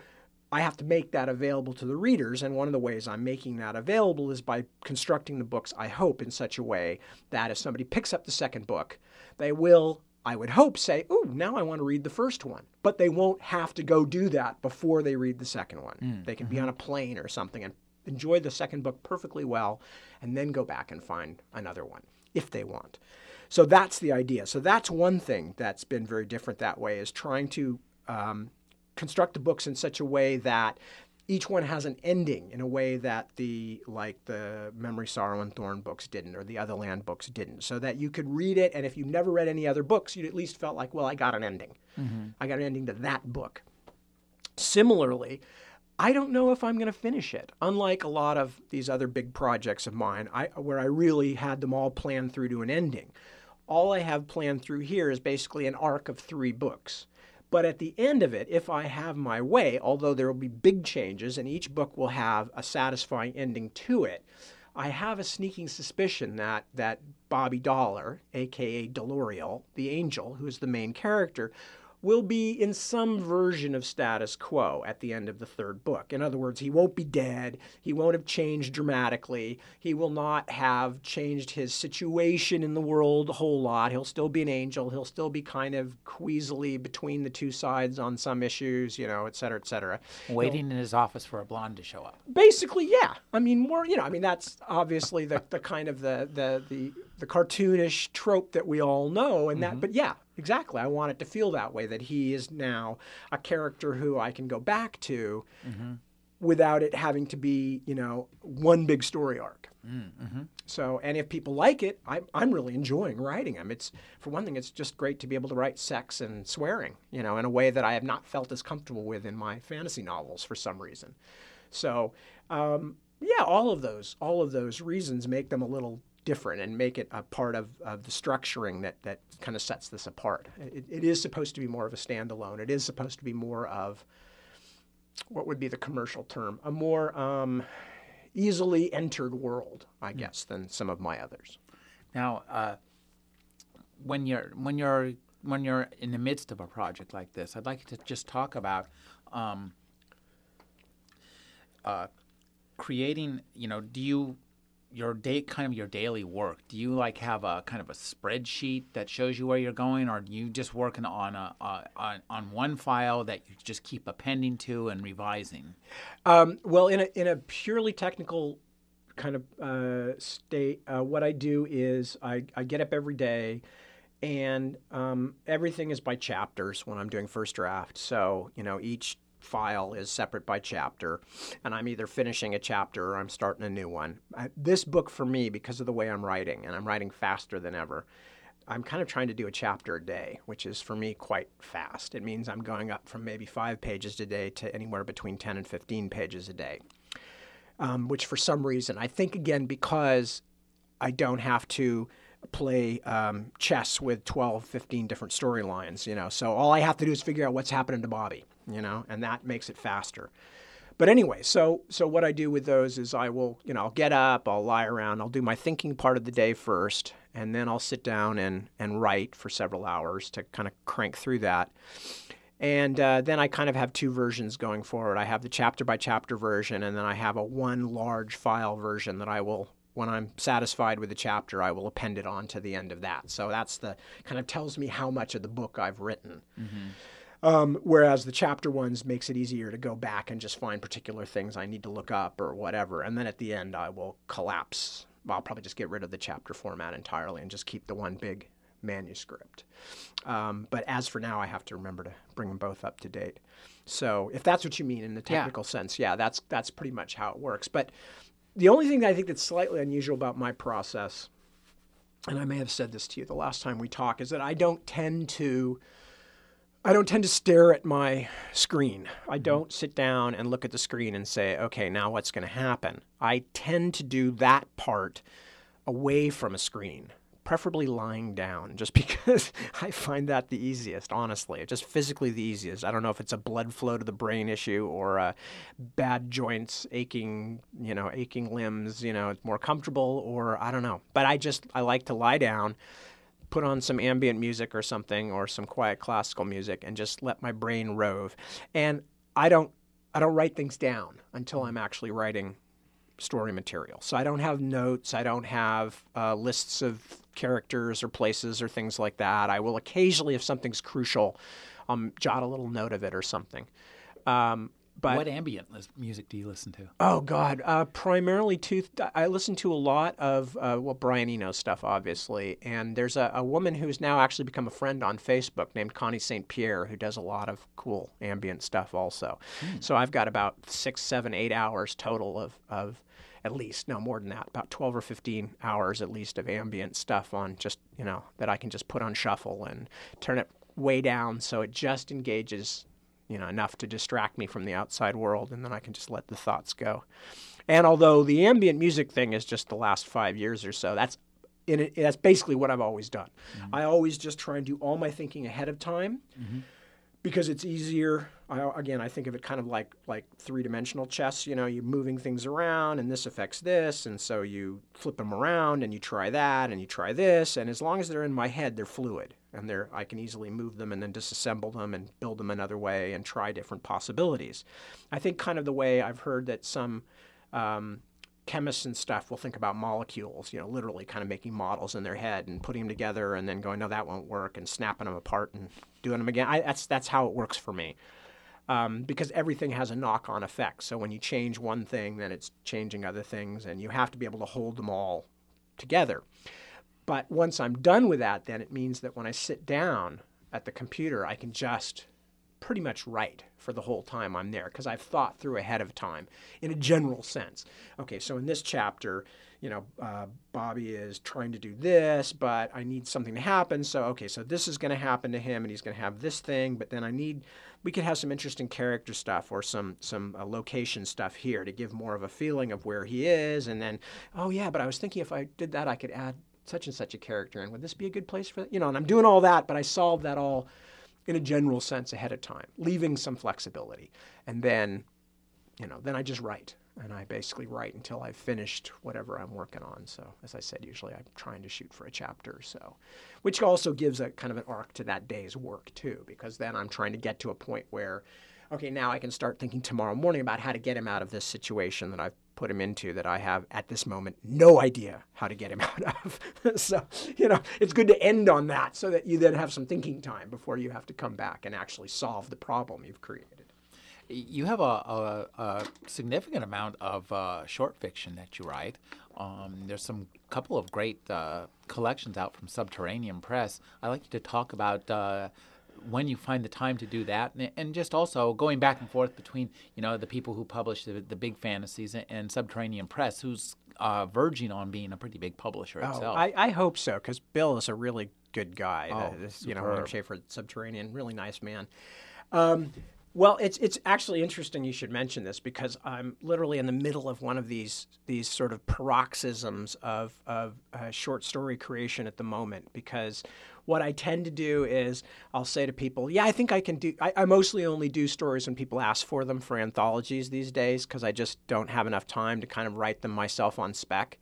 I have to make that available to the readers, and one of the ways I'm making that available is by constructing the books, I hope, in such a way that if somebody picks up the second book, they will, I would hope, say, Oh, now I want to read the first one. But they won't have to go do that before they read the second one. Mm, they can mm-hmm. be on a plane or something and enjoy the second book perfectly well, and then go back and find another one if they want. So that's the idea. So that's one thing that's been very different that way is trying to um, construct the books in such a way that each one has an ending in a way that the like the memory sorrow and thorn books didn't or the otherland books didn't so that you could read it and if you never read any other books you'd at least felt like well i got an ending. Mm-hmm. i got an ending to that book. Similarly i don't know if i'm going to finish it. Unlike a lot of these other big projects of mine I, where i really had them all planned through to an ending. All i have planned through here is basically an arc of three books but at the end of it, if I have my way, although there will be big changes and each book will have a satisfying ending to it, I have a sneaking suspicion that that Bobby Dollar, aka Doloriel, the angel, who is the main character, will be in some version of status quo at the end of the third book. In other words, he won't be dead. He won't have changed dramatically. He will not have changed his situation in the world a whole lot. He'll still be an angel. He'll still be kind of queasily between the two sides on some issues, you know, et cetera, et cetera. Waiting He'll, in his office for a blonde to show up. Basically, yeah. I mean, more, you know, I mean, that's obviously the, the kind of the, the, the, the cartoonish trope that we all know. And that, mm-hmm. but yeah, Exactly. I want it to feel that way that he is now a character who I can go back to mm-hmm. without it having to be, you know, one big story arc. Mm-hmm. So, and if people like it, I, I'm really enjoying writing them. It's, for one thing, it's just great to be able to write sex and swearing, you know, in a way that I have not felt as comfortable with in my fantasy novels for some reason. So, um, yeah, all of those, all of those reasons make them a little different and make it a part of, of the structuring that, that kind of sets this apart. It, it is supposed to be more of a standalone. It is supposed to be more of what would be the commercial term, a more um, easily entered world, I hmm. guess, than some of my others. Now, uh, when you're when you're when you're in the midst of a project like this, I'd like to just talk about um, uh, creating. You know, do you your day kind of your daily work? Do you like have a kind of a spreadsheet that shows you where you're going, or you just working on a uh, on, on one file that you just keep appending to and revising? Um, well, in a in a purely technical kind of uh, state, uh, what I do is I, I get up every day and um, everything is by chapters when I'm doing first draft. So, you know, each file is separate by chapter, and I'm either finishing a chapter or I'm starting a new one. I, this book, for me, because of the way I'm writing, and I'm writing faster than ever, I'm kind of trying to do a chapter a day, which is for me quite fast. It means I'm going up from maybe five pages a day to anywhere between 10 and 15 pages a day. Um, which, for some reason, I think again because I don't have to play um, chess with 12, 15 different storylines, you know. So all I have to do is figure out what's happening to Bobby, you know, and that makes it faster. But anyway, so so what I do with those is I will, you know, I'll get up, I'll lie around, I'll do my thinking part of the day first, and then I'll sit down and and write for several hours to kind of crank through that. And uh, then I kind of have two versions going forward. I have the chapter by chapter version, and then I have a one large file version that I will when I'm satisfied with the chapter, I will append it on to the end of that. So that's the kind of tells me how much of the book I've written. Mm-hmm. Um, whereas the chapter ones makes it easier to go back and just find particular things I need to look up or whatever. And then at the end, I will collapse. I'll probably just get rid of the chapter format entirely and just keep the one big manuscript. Um, but as for now, I have to remember to bring them both up to date. So if that's what you mean in the technical yeah. sense, yeah, that's that's pretty much how it works. But the only thing that I think that's slightly unusual about my process, and I may have said this to you the last time we talked, is that I don't tend to I don't tend to stare at my screen. I don't sit down and look at the screen and say, okay, now what's going to happen? I tend to do that part away from a screen preferably lying down, just because I find that the easiest, honestly. Just physically the easiest. I don't know if it's a blood flow to the brain issue or a bad joints, aching, you know, aching limbs, you know, it's more comfortable or I don't know. But I just, I like to lie down, put on some ambient music or something or some quiet classical music and just let my brain rove. And I don't, I don't write things down until I'm actually writing story material. So I don't have notes. I don't have uh, lists of characters or places or things like that. I will occasionally, if something's crucial, um, jot a little note of it or something. Um, but what ambient music do you listen to? Oh God, uh, primarily I listen to a lot of uh, well Brian Eno stuff, obviously, and there's a, a, woman who's now actually become a friend on Facebook named Connie St. Pierre who does a lot of cool ambient stuff also. Hmm. So I've got about six, seven, eight hours total of of at least no more than that about 12 or 15 hours at least of ambient stuff on just you know that i can just put on shuffle and turn it way down so it just engages you know enough to distract me from the outside world and then i can just let the thoughts go and although the ambient music thing is just the last five years or so that's it, that's basically what i've always done mm-hmm. i always just try and do all my thinking ahead of time mm-hmm because it's easier. I, again, I think of it kind of like like three dimensional chess. You know, you're moving things around, and this affects this, and so you flip them around, and you try that, and you try this, and as long as they're in my head, they're fluid, and they're I can easily move them and then disassemble them and build them another way and try different possibilities. I think kind of the way I've heard that some um, chemists and stuff will think about molecules, you know, literally kind of making models in their head and putting them together and then going, no, that won't work, and snapping them apart and doing them again. I, that's that's how it works for me, um, because everything has a knock-on effect. So when you change one thing, then it's changing other things, and you have to be able to hold them all together. But once I'm done with that, then it means that when I sit down at the computer, I can just pretty much write for the whole time I'm there because I've thought through ahead of time in a general sense. Okay, so in this chapter, you know, uh, Bobby is trying to do this, but I need something to happen. So, okay, so this is going to happen to him, and he's going to have this thing. But then I need, we could have some interesting character stuff or some some uh, location stuff here to give more of a feeling of where he is. And then, oh yeah, but I was thinking if I did that, I could add such and such a character, and would this be a good place for? You know, and I'm doing all that, but I solved that all in a general sense ahead of time, leaving some flexibility. And then, you know, then I just write. and I basically write until I've finished whatever I'm working on. So, as I said, usually I'm trying to shoot for a chapter or so, which also gives a kind of an arc to that day's work too, because then I'm trying to get to a point where, okay, now I can start thinking tomorrow morning about how to get him out of this situation that I've put him into that I have at this moment no idea how to get him out of. so, you know, it's good to end on that so that you then have some thinking time before you have to come back and actually solve the problem you've created. You have a, a, a significant amount of uh, short fiction that you write. Um, there's some couple of great uh, collections out from Subterranean Press. I'd like you to talk about uh, when you find the time to do that, and, and, just also going back and forth between you know the people who publish the, the big fantasies and, and Subterranean Press, who's uh, verging on being a pretty big publisher oh, itself. I, I hope so because Bill is a really good guy. Oh, uh, this, you know, William Schaefer, Subterranean, really nice man. Um, well, it's it's actually interesting you should mention this because I'm literally in the middle of one of these these sort of paroxysms of of uh, short story creation at the moment. Because what I tend to do is I'll say to people, "Yeah, I think I can do." I, I mostly only do stories when people ask for them for anthologies these days because I just don't have enough time to kind of write them myself on spec.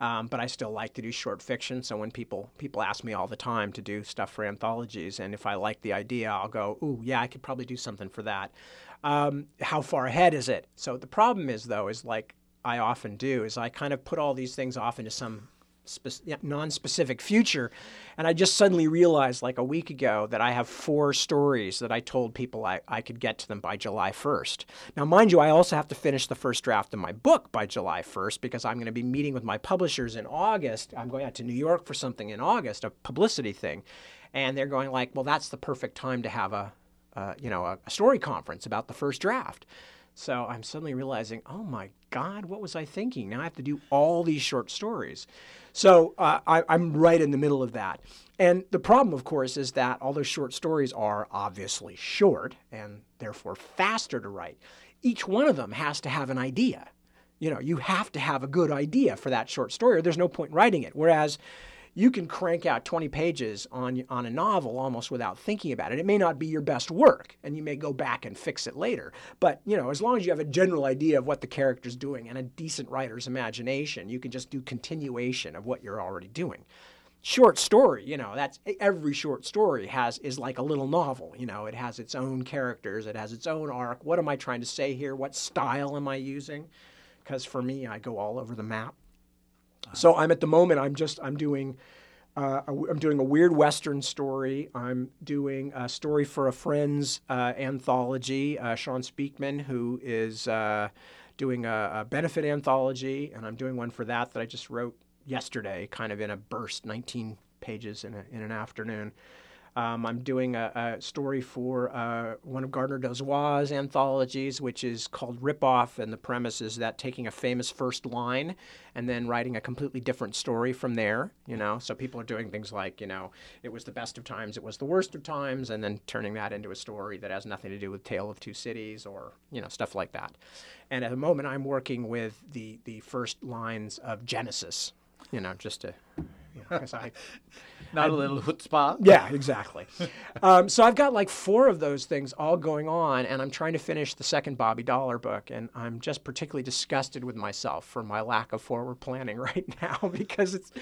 Um, but I still like to do short fiction. So when people people ask me all the time to do stuff for anthologies, and if I like the idea, I'll go, "Ooh, yeah, I could probably do something for that." Um, how far ahead is it? So the problem is, though, is like I often do, is I kind of put all these things off into some spe- non-specific future. And i just suddenly realized like a week ago that i have four stories that i told people I, I could get to them by july 1st now mind you i also have to finish the first draft of my book by july 1st because i'm going to be meeting with my publishers in august. I'm going out to new york for something in august a publicity thing. And they're going like well that's the perfect time to have a you know a, a story conference about the first draft so I'm suddenly realizing, oh my God, what was I thinking? Now I have to do all these short stories. So uh, I, I'm right in the middle of that. And the problem, of course, is that all those short stories are obviously short and therefore faster to write. Each one of them has to have an idea. You know, you have to have a good idea for that short story, or there's no point in writing it. Whereas you can crank out 20 pages on, on a novel almost without thinking about it. It may not be your best work, and you may go back and fix it later. But, you know, as long as you have a general idea of what the character's doing and a decent writer's imagination, you can just do continuation of what you're already doing. Short story you know that's every short story has is like a little novel you know. It has its own characters it has its own arc. What am i trying to say here? What style am i using? Because for me i go all over the map so I'm at the moment I'm just I'm doing uh, I'm doing a weird Western story. I'm doing a story for a friend's uh, anthology, uh, Shawn Speakman, who is uh, doing a, a, benefit anthology, and I'm doing one for that that I just wrote yesterday, kind of in a burst, 19 pages in, a, in an afternoon. Um, I'm doing a, a story for uh, one of Gardner Dozois' anthologies, which is called Rip Off, and the premise is that taking a famous first line and then writing a completely different story from there. You know, so people are doing things like, you know, it was the best of times, it was the worst of times, and then turning that into a story that has nothing to do with Tale of Two Cities or you know stuff like that. And at the moment, I'm working with the the first lines of Genesis. You know, just to because I not I, a little chutzpah. Yeah, exactly. um, so I've got like four of those things all going on, and I'm trying to finish the second Bobby Dollar book, and I'm just particularly disgusted with myself for my lack of forward planning right now because it's,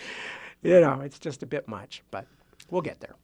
you know, it's just a bit much, but we'll get there.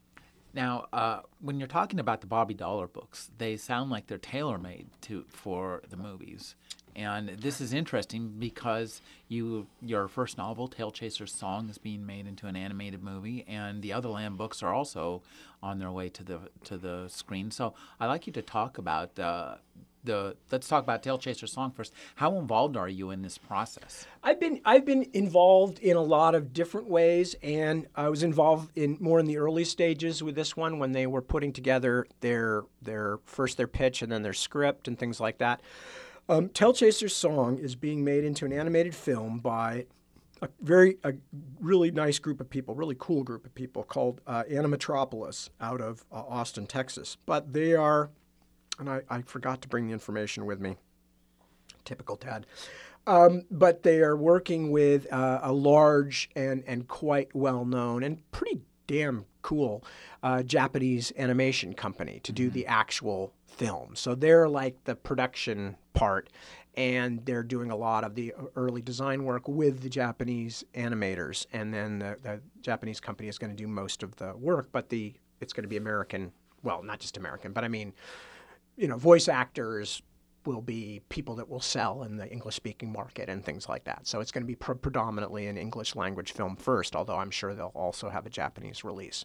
Now, uh, when you're talking about the Bobby Dollar books, they sound like they're tailor made to for the movies. And this is interesting because you your first novel, Tailchaser's Song, is being made into an animated movie, and the Otherland books are also on their way to the to the screen. So I'd like you to talk about uh, the. Let's talk about Tailchaser's Song first. How involved are you in this process? I've been I've been involved in a lot of different ways, and I was involved in more in the early stages with this one when they were putting together their their first their pitch and then their script and things like that. Um, Tailchaser's song is being made into an animated film by a very a really nice group of people, really cool group of people called uh, Animatropolis out of uh, Austin, Texas. But they are, and I, I, forgot to bring the information with me. Typical Tad. Um, but they are working with uh, a large and, and quite well known and pretty damn cool uh, Japanese animation company to do mm-hmm. the actual film. So they're like the production part, and they're doing a lot of the early design work with the Japanese animators, and then the, the Japanese company is going to do most of the work, but the it's going to be American. Well, not just American, but I mean, you know, voice actors will be people that will sell in the English speaking market and things like that. So it's going to be pre- predominantly an English language film first, although I'm sure they'll also have a Japanese release.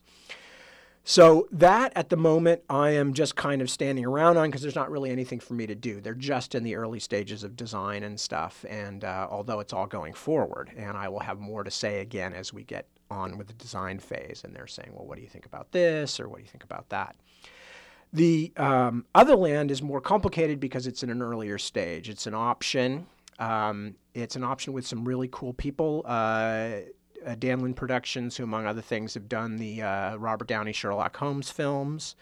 So that at the moment I am just kind of standing around on because there's not really anything for me to do. They're just in the early stages of design and stuff, and uh, although it's all going forward, and I will have more to say again as we get on with the design phase, and they're saying, well, what do you think about this or what do you think about that? The um, Otherland is more complicated because it's in an earlier stage. It's an option. Um, it's an option with some really cool people. Uh, Dan Lin Productions, who, among other things, have done the uh, Robert Downey Sherlock Holmes films.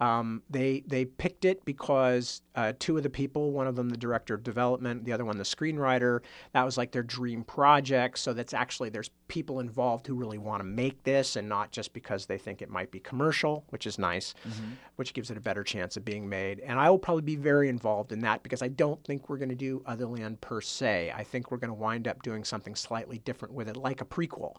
Um, they they picked it because uh, two of the people, one of them the director of development, the other one the screenwriter, that was like their dream project. So that's actually there's people involved who really want to make this, and not just because they think it might be commercial, which is nice, mm-hmm. which gives it a better chance of being made. And I will probably be very involved in that because I don't think we're going to do Otherland per se. I think we're going to wind up doing something slightly different with it, like a prequel,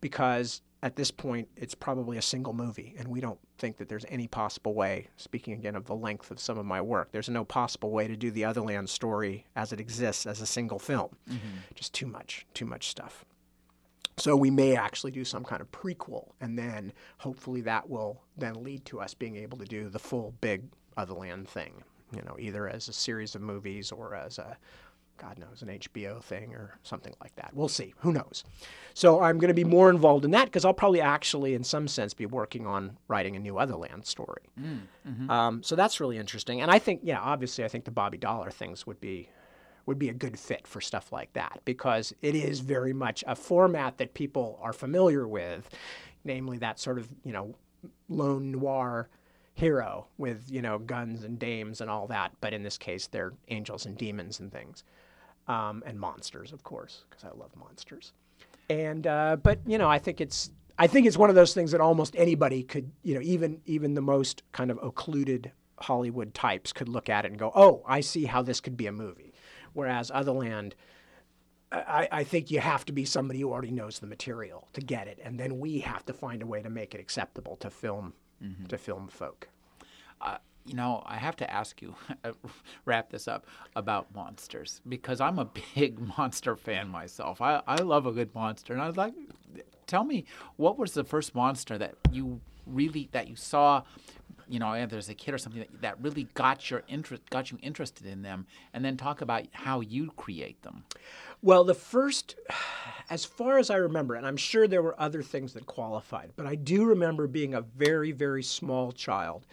because at this point, it's probably a single movie, and we don't think that there's any possible way, speaking again of the length of some of my work, there's no possible way to do the Otherland story as it exists as a single film. Mm-hmm. Just too much, too much stuff. So we may actually do some kind of prequel, and then hopefully that will then lead to us being able to do the full big Otherland thing, you know, either as a series of movies or as a God knows, an HBO thing or something like that. We'll see. Who knows? So I'm going to be more involved in that because I'll probably actually, in some sense, be working on writing a new Otherland story. Mm, mm-hmm. um, so that's really interesting. And I think, yeah, obviously, I think the Bobby Dollar things would be would be a good fit for stuff like that because it is very much a format that people are familiar with, namely that sort of you know lone noir hero with you know guns and dames and all that. But in this case, they're angels and demons and things um, and monsters, of course, because I love monsters. And uh, but you know, I think it's I think it's one of those things that almost anybody could, you know, even even the most kind of occluded Hollywood types could look at it and go, "Oh, I see how this could be a movie." Whereas Otherland, I, I think you have to be somebody who already knows the material to get it, and then we have to find a way to make it acceptable to film mm-hmm. to film folk. Uh, you know, I have to ask you, wrap this up about monsters because I'm a big monster fan myself. I, I love a good monster, and I was like, tell me, what was the first monster that you really that you saw? You know, as a kid or something that, that really got your interest, got you interested in them, and then talk about how you create them. Well, the first, as far as I remember, and I'm sure there were other things that qualified, but I do remember being a very, very small child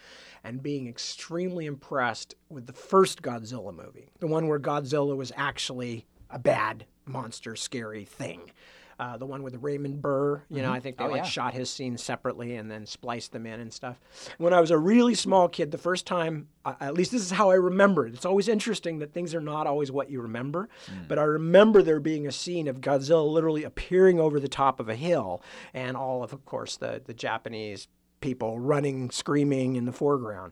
and being extremely impressed with the first Godzilla movie, the one where Godzilla was actually a bad monster, scary thing. Uh, the one with Raymond Burr, you know, mm-hmm. I think they oh, like yeah. shot his scenes separately and then spliced them in and stuff. When I was a really small kid, the first time, uh, at least this is how I remember it. It's always interesting that things are not always what you remember, mm. but I remember there being a scene of Godzilla literally appearing over the top of a hill, and all of, of course, the the Japanese people running, screaming in the foreground.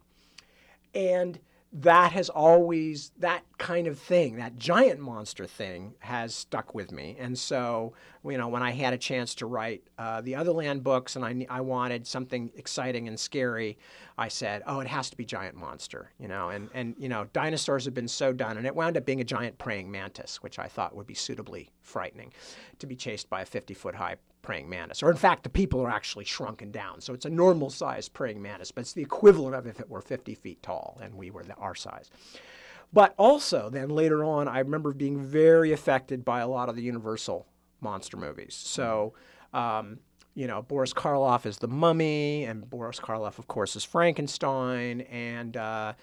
And that has always, that kind of thing, that giant monster thing, has stuck with me. And so, you know, when I had a chance to write uh, the Otherland books and I, I wanted something exciting and scary, I said, oh, it has to be giant monster, you know. And, and, you know, dinosaurs have been so done. And it wound up being a giant praying mantis, which I thought would be suitably frightening to be chased by a 50 foot high praying mantis. Or in fact, the people are actually shrunken down. So it's a normal sized praying mantis, but it's the equivalent of if it were 50 feet tall and we were the, our size. But also, then later on, I remember being very affected by a lot of the Universal monster movies. So, um, you know, Boris Karloff is the mummy, and Boris Karloff, of course, is Frankenstein, and uh,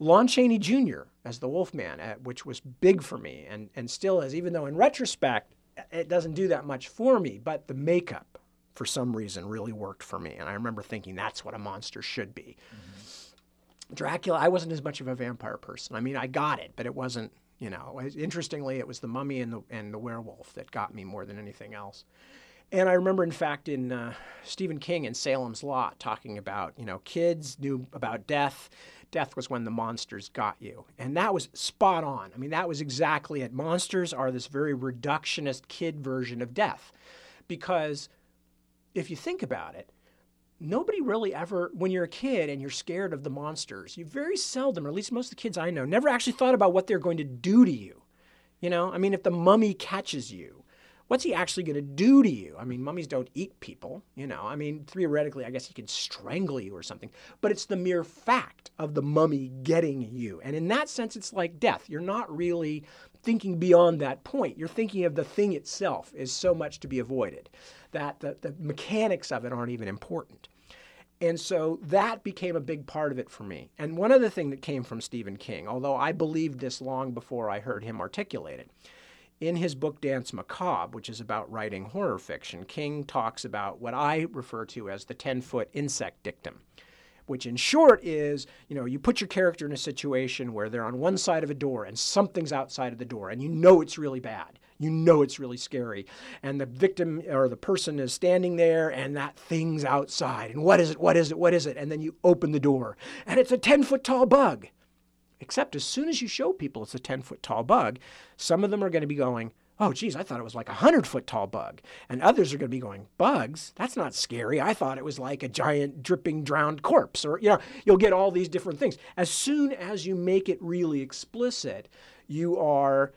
Lon Chaney Jr. as the Wolfman, uh, which was big for me and, and still is, even though in retrospect, it doesn't do that much for me, but the makeup for some reason really worked for me. And I remember thinking that's what a monster should be. Mm-hmm. Dracula, I wasn't as much of a vampire person. I mean, I got it, but it wasn't, you know, interestingly, it was the mummy and the, and the werewolf that got me more than anything else. And I remember, in fact, in uh, Stephen King in Salem's Lot, talking about, you know, kids knew about death. Death was when the monsters got you. And that was spot on. I mean, that was exactly it. Monsters are this very reductionist kid version of death. Because if you think about it, nobody really ever, when you're a kid and you're scared of the monsters, you very seldom, or at least most of the kids I know, never actually thought about what they're going to do to you. You know, I mean, if the mummy catches you, what's he actually going to do to you? I mean, mummies don't eat people, you know. I mean, theoretically, I guess he could strangle you or something, but it's the mere fact of the mummy getting you. And in that sense, it's like death. You're not really thinking beyond that point. You're thinking of the thing itself is so much to be avoided that the, the mechanics of it aren't even important. And so that became a big part of it for me. And one other thing that came from Stephen King, although I believed this long before I heard him articulate it, in his book Danse Macabre, which is about writing horror fiction, King talks about what I refer to as the 10 foot insect dictum which in short is, you know, you put your character in a situation where they're on one side of a door and something's outside of the door and you know it's really bad. You know it's really scary. And the victim or the person is standing there and that thing's outside. And what is it? What is it? What is it? And then you open the door and it's a 10 foot tall bug. Except as soon as you show people it's a 10 foot tall bug, some of them are going to be going, oh, geez, I thought it was like a 100 foot tall bug. And others are going to be going, bugs? That's not scary. I thought it was like a giant dripping drowned corpse. Or, you know, you'll get all these different things. As soon as you make it really explicit, you are,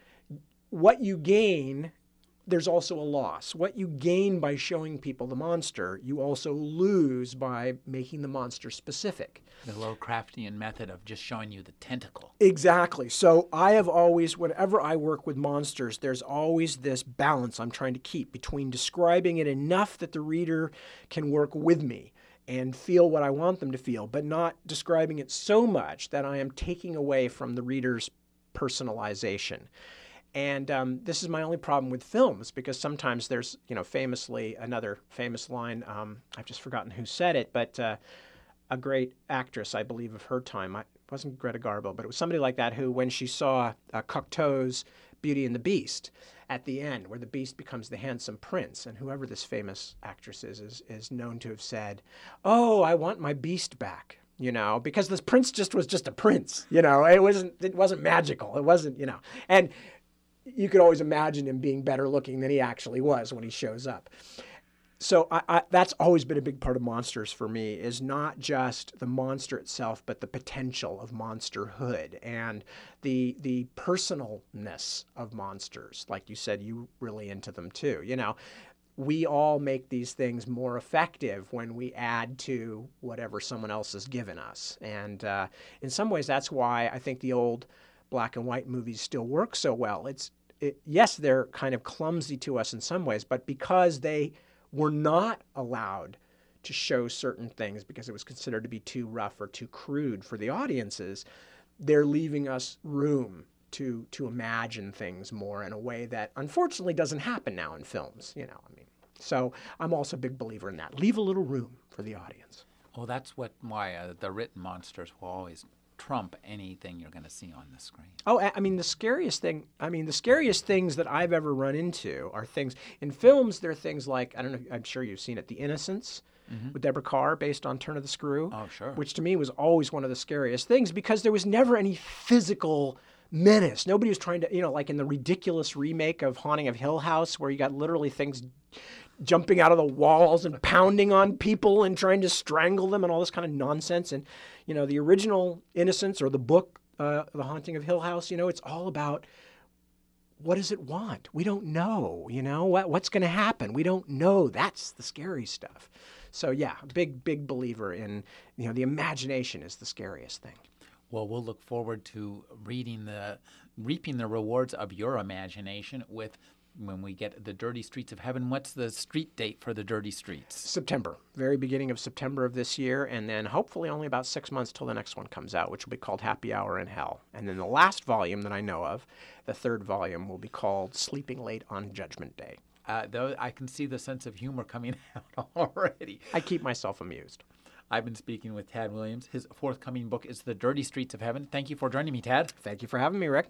what you gain there's also a loss. What you gain by showing people the monster, you also lose by making the monster specific. The low Lovecraftian method of just showing you the tentacle. Exactly. So I have always, whenever I work with monsters, there's always this balance I'm trying to keep between describing it enough that the reader can work with me and feel what I want them to feel, but not describing it so much that I am taking away from the reader's personalization. And um, this is my only problem with films because sometimes there's, you know, famously another famous line. Um, I've just forgotten who said it, but uh, a great actress, I believe, of her time. I, wasn't Greta Garbo, but it was somebody like that who, when she saw uh, Cocteau's Beauty and the Beast at the end, where the Beast becomes the handsome prince, and whoever this famous actress is, is, is known to have said, "Oh, I want my Beast back." You know, because this prince just was just a prince. You know, it wasn't it wasn't magical. It wasn't you know, and you could always imagine him being better looking than he actually was when he shows up. So I, I, that's always been a big part of monsters for me is not just the monster itself, but the potential of monsterhood and the the personalness of monsters. Like you said, you really into them too. You know, we all make these things more effective when we add to whatever someone else has given us. And uh, in some ways, that's why I think the old black and white movies still work so well. It's it, yes, they're kind of clumsy to us in some ways, but because they were not allowed to show certain things because it was considered to be too rough or too crude for the audiences, they're leaving us room to to imagine things more in a way that unfortunately doesn't happen now in films. You know, I mean, so I'm also a big believer in that. Leave a little room for the audience. Well, that's what why uh, the written monsters will always trump anything you're going to see on the screen. Oh, I mean, the scariest thing, I mean, the scariest things that I've ever run into are things in films, there are things like, I don't know, I'm sure you've seen it, The Innocents. Mm-hmm. With Deborah Kerr based on Turn of the Screw. Oh, sure. Which to me was always one of the scariest things because there was never any physical menace. Nobody was trying to, you know, like in the ridiculous remake of Haunting of Hill House, where you got literally things jumping out of the walls and pounding on people and trying to strangle them and all this kind of nonsense. And, you know, the original Innocents or the book, uh, The Haunting of Hill House, you know, it's all about what does it want? We don't know, you know, what, what's going to happen? We don't know. That's the scary stuff. So, yeah, big, big believer in, you know, the imagination is the scariest thing. Well, we'll look forward to reading the, reaping the rewards of your imagination with when we get the Dirty Streets of Heaven. What's the street date for the Dirty Streets? September, very beginning of September of this year, and then hopefully only about six months till the next one comes out, which will be called Happy Hour in Hell. And then the last volume that I know of, the third volume, will be called Sleeping Late on Judgment Day. Uh, though I can see the sense of humor coming out already. I keep myself amused. I've been speaking with Tad Williams. His forthcoming book is The Dirty Streets of Heaven. Thank you for joining me, Tad. Thank you for having me, Rick.